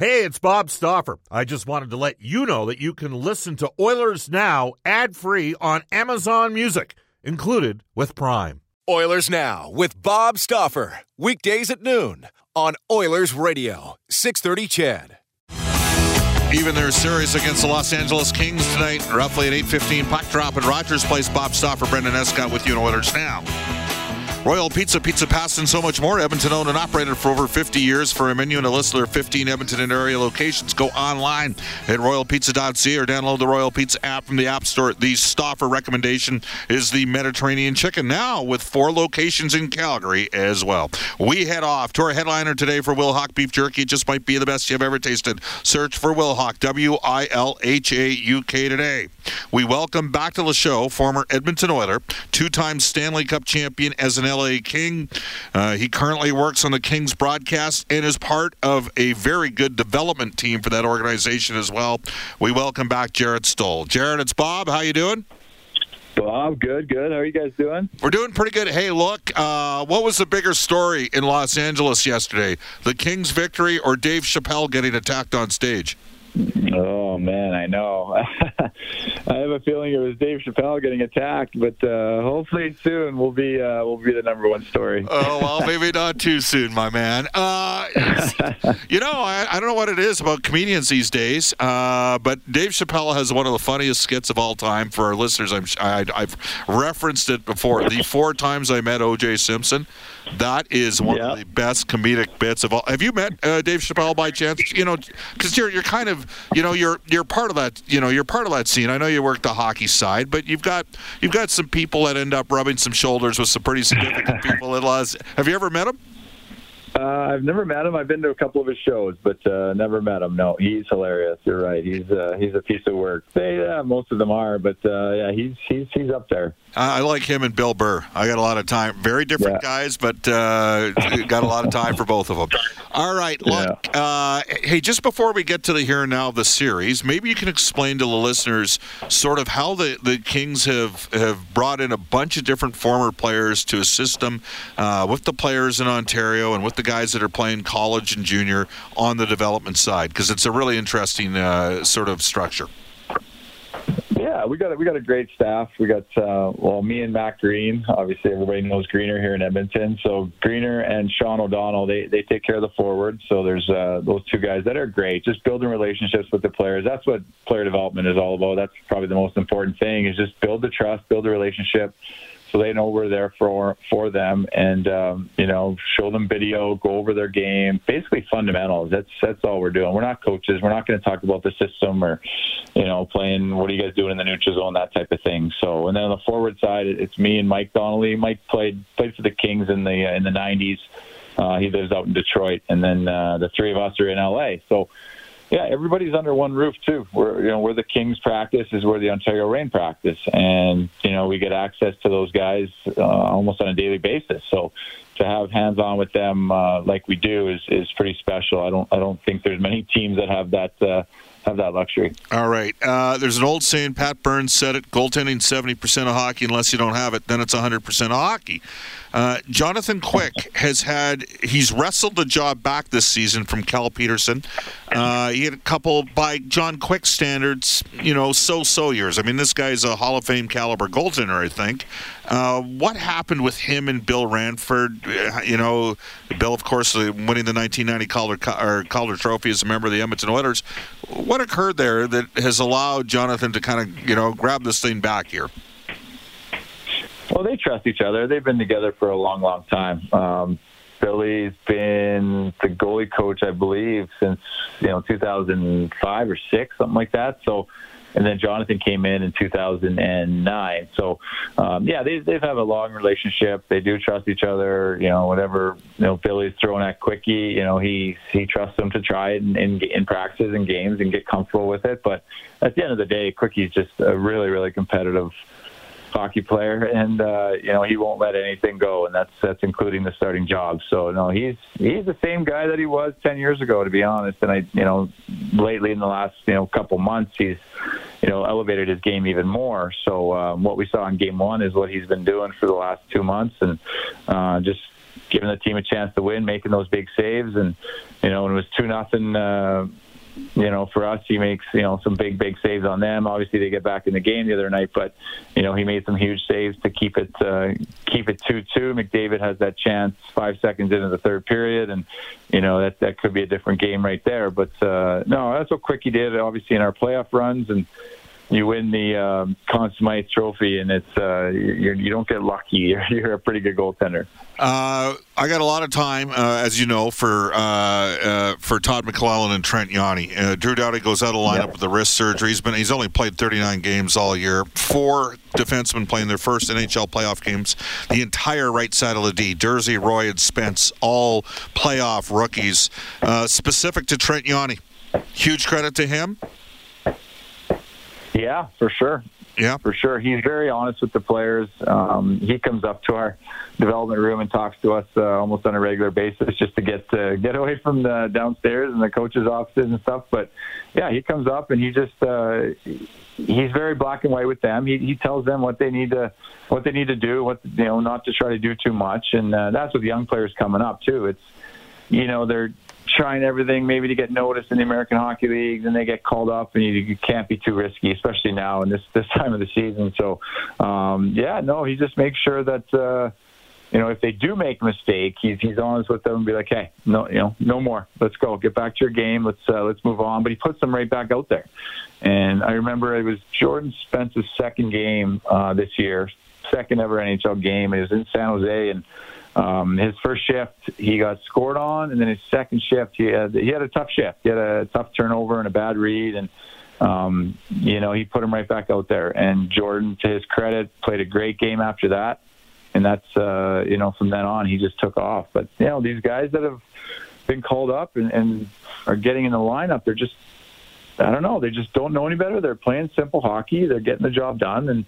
Hey, it's Bob Stauffer. I just wanted to let you know that you can listen to Oilers Now ad free on Amazon Music, included with Prime. Oilers Now with Bob Stauffer. Weekdays at noon on Oilers Radio, 630 CHED. Even their series against the Los Angeles Kings tonight, roughly at 8.15, puck drop at Rogers Place. Bob Stauffer, Brendan Escott with you on Oilers Now. Royal Pizza, Pizza Pasta, and so much more. Edmonton owned and operated for over 50 years. For a menu and a list of their 15 Edmonton and area locations, go online at royalpizza.ca or download the Royal Pizza app from the App Store. The Stauffer recommendation is the Mediterranean chicken, now with four locations in Calgary as well. We head off to our headliner today for Wilhauk Beef Jerky. It just might be the best you've ever tasted. Search for Wilhauk, W I L H A U K today. We welcome back to the show former Edmonton Oiler, two time Stanley Cup champion as an LA King. Uh, he currently works on the Kings broadcast and is part of a very good development team for that organization as well. We welcome back Jarret Stoll. Jarret, it's Bob. How you doing? Bob, good, good. How are you guys doing? We're doing pretty good. Hey, look, uh, what was the bigger story in Los Angeles yesterday? The Kings' victory or Dave Chappelle getting attacked on stage? Oh man, I know. I have a feeling it was Dave Chappelle getting attacked, but uh, hopefully soon we'll be uh, we'll be the number one story. oh well, maybe not too soon, my man. Uh, you know, I, I, don't know what it is about comedians these days, uh, but Dave Chappelle has one of the funniest skits of all time. For our listeners, I'm I, I've referenced it before. The four times I met O.J. Simpson. That is one of the best comedic bits of all. Have you met uh, Dave Chappelle by chance? You know, because you're you're kind of you know you're you're part of that you know you're part of that scene. I know you work the hockey side, but you've got you've got some people that end up rubbing some shoulders with some pretty significant people in Los. Have you ever met them? Uh, I've never met him. I've been to a couple of his shows, but uh, never met him. No, he's hilarious. You're right. He's uh, he's a piece of work. They, yeah, most of them are, but uh, yeah, he's he's he's up there. I like him and Bill Burr. I got a lot of time. Very different yeah. guys, but uh, got a lot of time for both of them. All right, look. Yeah. Uh, hey, just before we get to the here and now of the series, maybe you can explain to the listeners sort of how the, the Kings have have brought in a bunch of different former players to assist them uh, with the players in Ontario and with the guys that are playing college and junior on the development side, because it's a really interesting uh, sort of structure. Yeah, we got a, we got a great staff. We got uh, well, me and Matt Green. Obviously, everybody knows Greener here in Edmonton. So Greener and Sean O'Donnell, they they take care of the forward. So there's uh, those two guys that are great. Just building relationships with the players. That's what player development is all about. That's probably the most important thing. Is just build the trust, build a relationship so they know we're there for for them, and um, you know, show them video, go over their game, basically fundamentals. That's that's all we're doing. We're not coaches. We're not going to talk about the system or, you know, playing what are you guys doing in the neutral zone, that type of thing. So, and then on the forward side, it's me and Mike Donnelly. Mike played played for the Kings in the uh, in the '90s. Uh, he lives out in Detroit, and then uh, the three of us are in LA. So yeah, everybody's under one roof too. We're you know where the Kings practice is where the Ontario Reign practice, and you know we get access to those guys uh, almost on a daily basis. So to have hands on with them uh, like we do is is pretty special. I don't I don't think there's many teams that have that. Uh, have that luxury. All right. Uh, there's an old saying, Pat Burns said it goaltending 70% of hockey. Unless you don't have it, then it's 100% of hockey. Uh, Jonathan Quick has had, he's wrestled the job back this season from Cal Petersen. Uh, he had a couple, by John Quick standards, you know, so so years. I mean, this guy's a Hall of Fame caliber goaltender, I think. Uh, what happened with him and Bill Ranford? Uh, you know, Bill, of course, winning the 1990 Calder, or Calder Trophy as a member of the Edmonton Oilers. What occurred there that has allowed Jonathan to kind of, you know, grab this thing back here? Well, they trust each other. They've been together for a long, long time. Um, Billy's been the goalie coach, I believe, since you know 2005 or six, something like that. So, and then Jonathan came in in 2009. So, um, yeah, they they've have a long relationship. They do trust each other. You know, whatever you know Billy's throwing at Quickie, you know he he trusts them to try it in, in in practices and games and get comfortable with it. But at the end of the day, Quickie's just a really really competitive hockey player, and uh, you know he won't let anything go, and that's that's including the starting job. So no, he's he's the same guy that he was ten years ago, to be honest. And I, you know, lately in the last you know couple months, he's you know elevated his game even more. So um, what we saw in game one is what he's been doing for the last two months, and uh, just giving the team a chance to win, making those big saves, and you know when it was two nothing. Uh, you know, for us, he makes you know some big, big saves on them. Obviously, they get back in the game the other night, but you know he made some huge saves to keep it uh, keep it two two. McDavid has that chance five seconds into the third period, and you know that that could be a different game right there. But uh, no, that's what Quickie did. Obviously, in our playoff runs, and you win the um, Conn Smythe Trophy, and it's uh, you're, you don't get lucky. You're, you're a pretty good goaltender. Uh, I got a lot of time, uh, as you know, for uh, uh for Todd McLellan and Trent Yawney. Uh, Drew Doughty goes out of lineup yep. with the wrist surgery. He's been he's only played 39 games all year. Four defensemen playing their first NHL playoff games. The entire right side of the D, Durzi, Roy, and Spence, all playoff rookies. Uh, specific to Trent Yawney, huge credit to him. Yeah, for sure. Yeah, for sure. He's very honest with the players. Um, he comes up to our development room and talks to us uh, almost on a regular basis, just to get to get away from the downstairs and the coaches' offices and stuff. But yeah, he comes up and he just uh, he's very black and white with them. He, he tells them what they need to what they need to do, what you know, not to try to do too much. And uh, that's with young players coming up too. It's you know they're trying everything maybe to get noticed in the American Hockey League, and they get called up, and you, you can't be too risky, especially now in this this time of the season. So, um, yeah, no, he just makes sure that. Uh, you know, if they do make a mistake, he's he's honest with them and be like, "Hey, no, you know, no more. Let's go. Get back to your game. Let's uh, let's move on." But he puts them right back out there. And I remember it was Jordan Spence's second game uh, this year, second ever NHL game. It was in San Jose, and um, his first shift, he got scored on, and then his second shift, he had he had a tough shift. He had a tough turnover and a bad read, and um, you know he put him right back out there. And Jordan, to his credit, played a great game after that, and that's uh, you know from then on he just took off. But you know these guys that have been called up and, and are getting in the lineup, they're just I don't know. They just don't know any better. They're playing simple hockey. They're getting the job done, and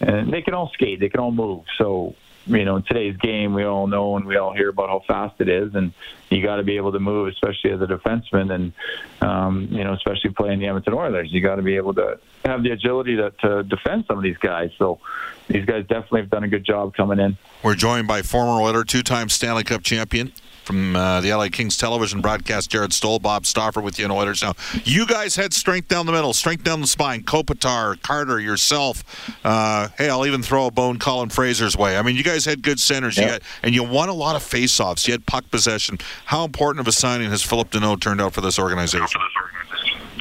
and they can all skate. They can all move. So you know, today's game, we all know and we all hear about how fast it is, and you got to be able to move, especially as a defenseman, and um, you know, especially playing the Edmonton Oilers, you got to be able to have the agility to, to defend some of these guys. So these guys definitely have done a good job coming in. We're joined by former Oiler, two-time Stanley Cup champion, from uh, the LA Kings television broadcast, Jarret Stoll, Bob Stauffer with you in Oilers. Now, you guys had strength down the middle, strength down the spine. Kopitar, Carter, yourself. Uh, hey, I'll even throw a bone Colin Fraser's way. I mean, you guys had good centers, yep. you had, and you won a lot of faceoffs. You had puck possession. How important of a signing has Phillip Danault turned out for this organization?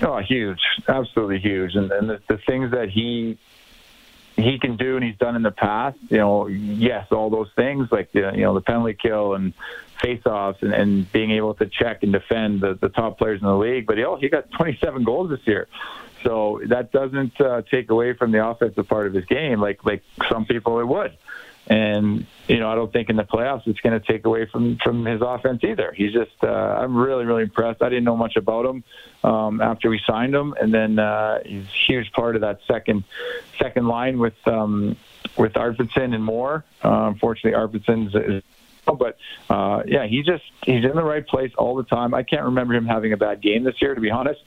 Oh, huge, absolutely huge, and, and the, the things that he he can do and he's done in the past. You know, yes, all those things like the, you know the penalty kill and faceoffs and, and being able to check and defend the, the top players in the league. But he, oh, he got 27 goals this year. So that doesn't uh, take away from the offensive part of his game, like like some people it would. And you know, I don't think in the playoffs it's going to take away from from his offense either. He's just, uh, I'm really really impressed. I didn't know much about him um, after we signed him, and then uh, he's a huge part of that second second line with um, with Arvidsson and Moore. Uh, unfortunately, Arvidsson's is but uh, yeah, he just he's in the right place all the time. I can't remember him having a bad game this year, to be honest.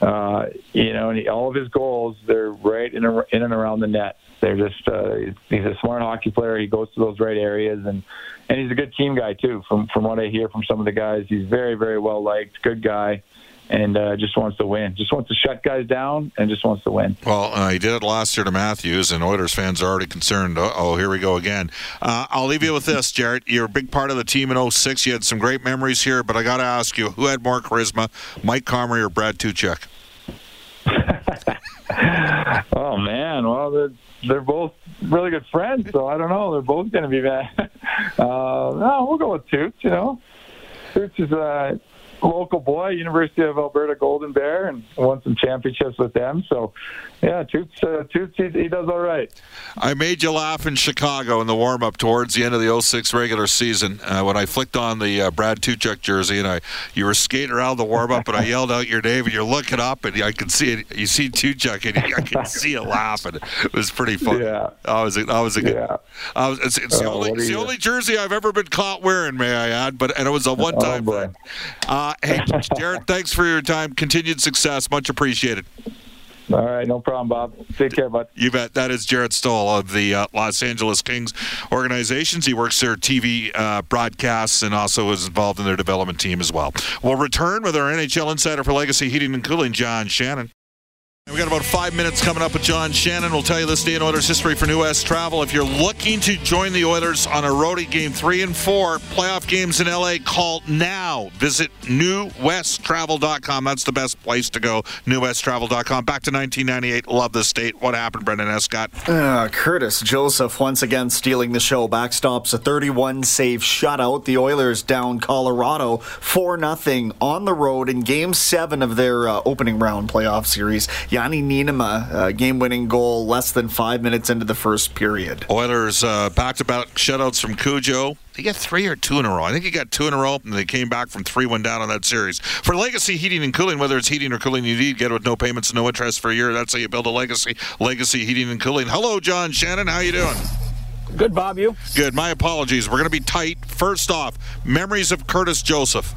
Uh, you know, and he, all of his goals they're right in, a, in and around the net. They're just uh, he's a smart hockey player. He goes to those right areas, and and he's a good team guy too. From from what I hear from some of the guys, he's very very well liked, good guy and uh, just wants to win. Just wants to shut guys down and just wants to win. Well, uh, he did it last year to Matthews, and Oilers fans are already concerned. Oh, here we go again. Uh, I'll leave you with this, Jarret. You're a big part of the team in 06. You had some great memories here, but I got to ask you, who had more charisma, Mike Comrie or Brad Tuchek? oh man, well they're they're both really good friends, so I don't know. They're both going to be bad. uh, no, we'll go with Toots. You know, Toots is uh, local boy, University of Alberta Golden Bear, and won some championships with them. So, yeah, Toots, uh, Toots he, he, does all right. I made you laugh in Chicago in the warm up towards the end of the 06 regular season uh, when I flicked on the uh, Brad Tuchek jersey and I you were skating around the warm up and I yelled out your name and you're looking up and I can see it. You see Tuchek and I can see you laughing. It was pretty funny. Yeah, I was I was a good. Yeah. I was, it's, it's the, oh, only, it's the only jersey I've ever been caught wearing, may I add, but and it was a one time. Oh, uh, hey, Jarret, thanks for your time. Continued success. Much appreciated. All right, no problem, Bob. Take care, bud. You bet. That is Jarret Stoll of the uh, Los Angeles Kings organizations. He works their TV uh, broadcasts and also is involved in their development team as well. We'll return with our NHL insider for Legacy Heating and Cooling, John Shannon. We got about five minutes coming up with John Shannon. We'll tell you this day in Oilers history for New West Travel. If you're looking to join the Oilers on a roadie game three and four, playoff games in LA, call now. Visit newwesttravel.com. That's the best place to go. Newwesttravel.com. Back to 1998. Love this state. What happened, Brendan Escott? Uh, Curtis Joseph once again stealing the show. Backstops a 31 save shutout. The Oilers down Colorado 4 0 on the road in game seven of their uh, opening round playoff series. Janne Niinimaa, uh, game winning goal less than five minutes into the first period. Oilers back to back shutouts from Cujo. They got three or two in a row. I think he got two in a row, and they came back from 3 1 down on that series. For Legacy Heating and Cooling, whether it's heating or cooling you need, get it with no payments, no interest for a year. That's how you build a legacy. Legacy Heating and Cooling. Hello, John Shannon. How you doing? Good, Bob. You? Good. My apologies. We're going to be tight. First off, memories of Curtis Joseph.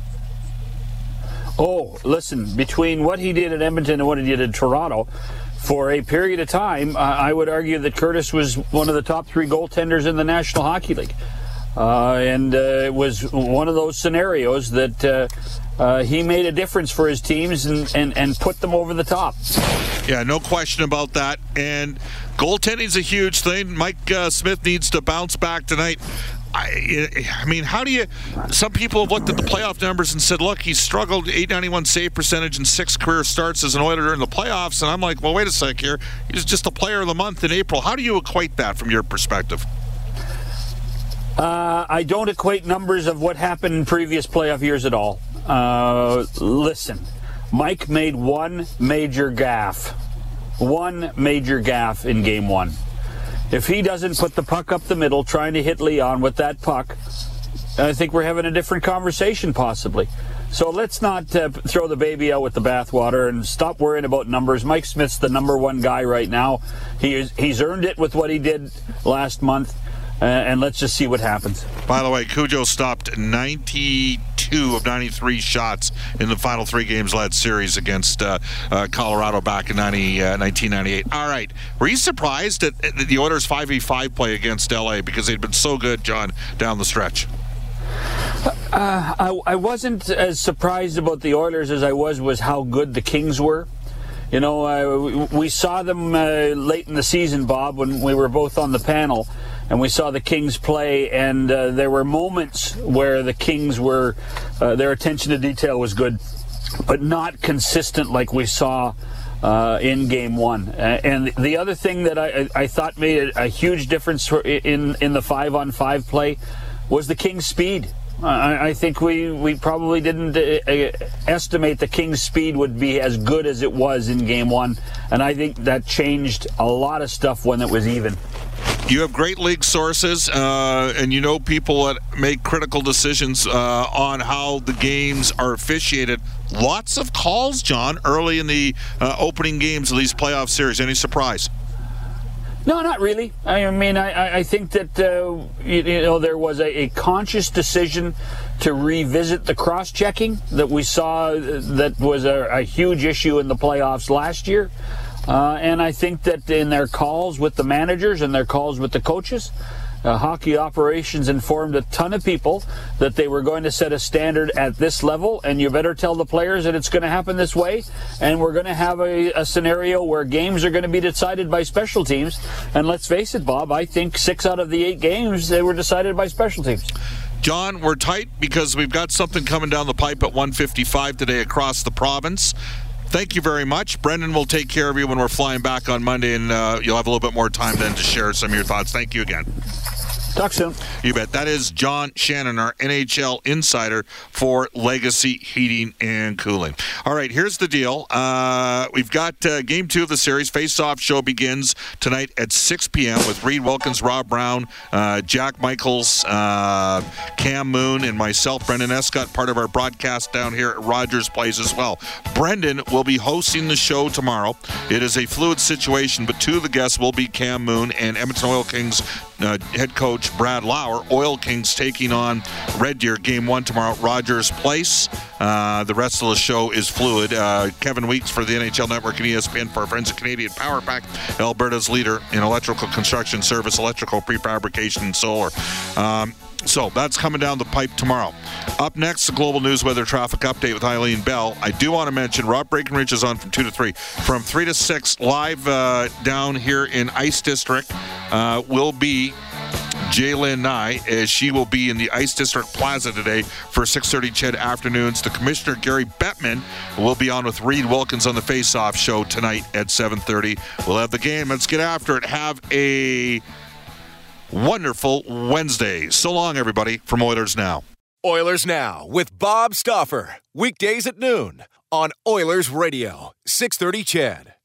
Oh, listen, between what he did at Edmonton and what he did in Toronto, for a period of time, uh, I would argue that Curtis was one of the top three goaltenders in the National Hockey League. Uh, and uh, it was one of those scenarios that uh, uh, he made a difference for his teams and, and, and put them over the top. Yeah, no question about that. And goaltending's a huge thing. Mike uh, Smith needs to bounce back tonight. I, I, mean, how do you? Some people have looked at the playoff numbers and said, "Look, he's struggled 891 save percentage and six career starts as an Oiler in the playoffs." And I'm like, "Well, wait a sec here. He's just a player of the month in April. How do you equate that from your perspective?" Uh, I don't equate numbers of what happened in previous playoff years at all. Uh, listen, Mike made one major gaff, one major gaff in Game One. If he doesn't put the puck up the middle, trying to hit Leon with that puck, I think we're having a different conversation possibly. So let's not uh, throw the baby out with the bathwater and stop worrying about numbers. Mike Smith's the number one guy right now. He is, he's earned it with what he did last month. Uh, and let's just see what happens. By the way, Cujo stopped 92 of 93 shots in the final three games led series against uh, uh, Colorado back in 90, 1998. Uh, All right. Were you surprised at, the Oilers' 5v5 play against LA because they'd been so good, John, down the stretch? Uh, I, I wasn't as surprised about the Oilers as I was was how good the Kings were. You know, uh, we saw them uh, late in the season, Bob, when we were both on the panel, and we saw the Kings play, and uh, there were moments where the Kings were, uh, their attention to detail was good, but not consistent like we saw. Uh, in game one, and the other thing that I, I thought made a, huge difference in in the five on five play was the Kings' speed. I, I think we, we probably didn't uh, uh, estimate the Kings' speed would be as good as it was in game one. And I think that changed a lot of stuff when it was even. You have great league sources, uh, and you know people that make critical decisions uh, on how the games are officiated. Lots of calls, John, early in the uh, opening games of these playoff series. Any surprise? No, not really. I mean, I, I think that uh, you, you, know there was a, a, conscious decision to revisit the cross-checking that we saw uh, that was a, a huge issue in the playoffs last year. Uh, and I think that in their calls with the managers and their calls with the coaches, uh, hockey operations informed a ton of people that they were going to set a standard at this level, and you better tell the players that it's going to happen this way. And we're going to have a, a scenario where games are going to be decided by special teams. And let's face it, Bob, I think six out of the eight games they were decided by special teams. John, we're tight because we've got something coming down the pipe at 155 today across the province. Thank you very much. Brendan will take care of you when we're flying back on Monday, and uh, you'll have a little bit more time then to share some of your thoughts. Thank you again. Talk soon. You bet. That is John Shannon, our NHL insider for Legacy Heating and Cooling. All right, here's the deal. Uh, we've got uh, game two of the series. Face-off show begins tonight at 6 p.m. with Reed Wilkins, Rob Brown, uh, Jack Michaels, uh, Cam Moon, and myself, Brendan Escott, part of our broadcast down here at Rogers Place as well. Brendan will be hosting the show tomorrow. It is a fluid situation, but two of the guests will be Cam Moon and Edmonton Oil Kings uh, head coach Brad Lauer. Oil Kings taking on Red Deer game one tomorrow at Rogers Place. Uh, the rest of the show is fluid. Uh, Kevin Weeks for the NHL Network and ESPN for our friends at Canadian Power Pack, Alberta's leader in electrical construction service, electrical prefabrication, and solar. Um, so that's coming down the pipe tomorrow. Up next, the global news weather traffic update with Eileen Bell. I do want to mention Rob Breckenridge is on from 2 to 3. From 3 to 6, live uh, down here in Ice District, uh, will be Jalen Nye, as she will be in the Ice District Plaza today for 6:30 CHED afternoons. The Commissioner Gary Bettman will be on with Reed Wilkins on the Face Off show tonight at 7:30. We'll have the game. Let's get after it. Have a wonderful Wednesday. So long, everybody, from Oilers Now. Oilers Now with Bob Stauffer. Weekdays at noon on Oilers Radio, 630 CHED.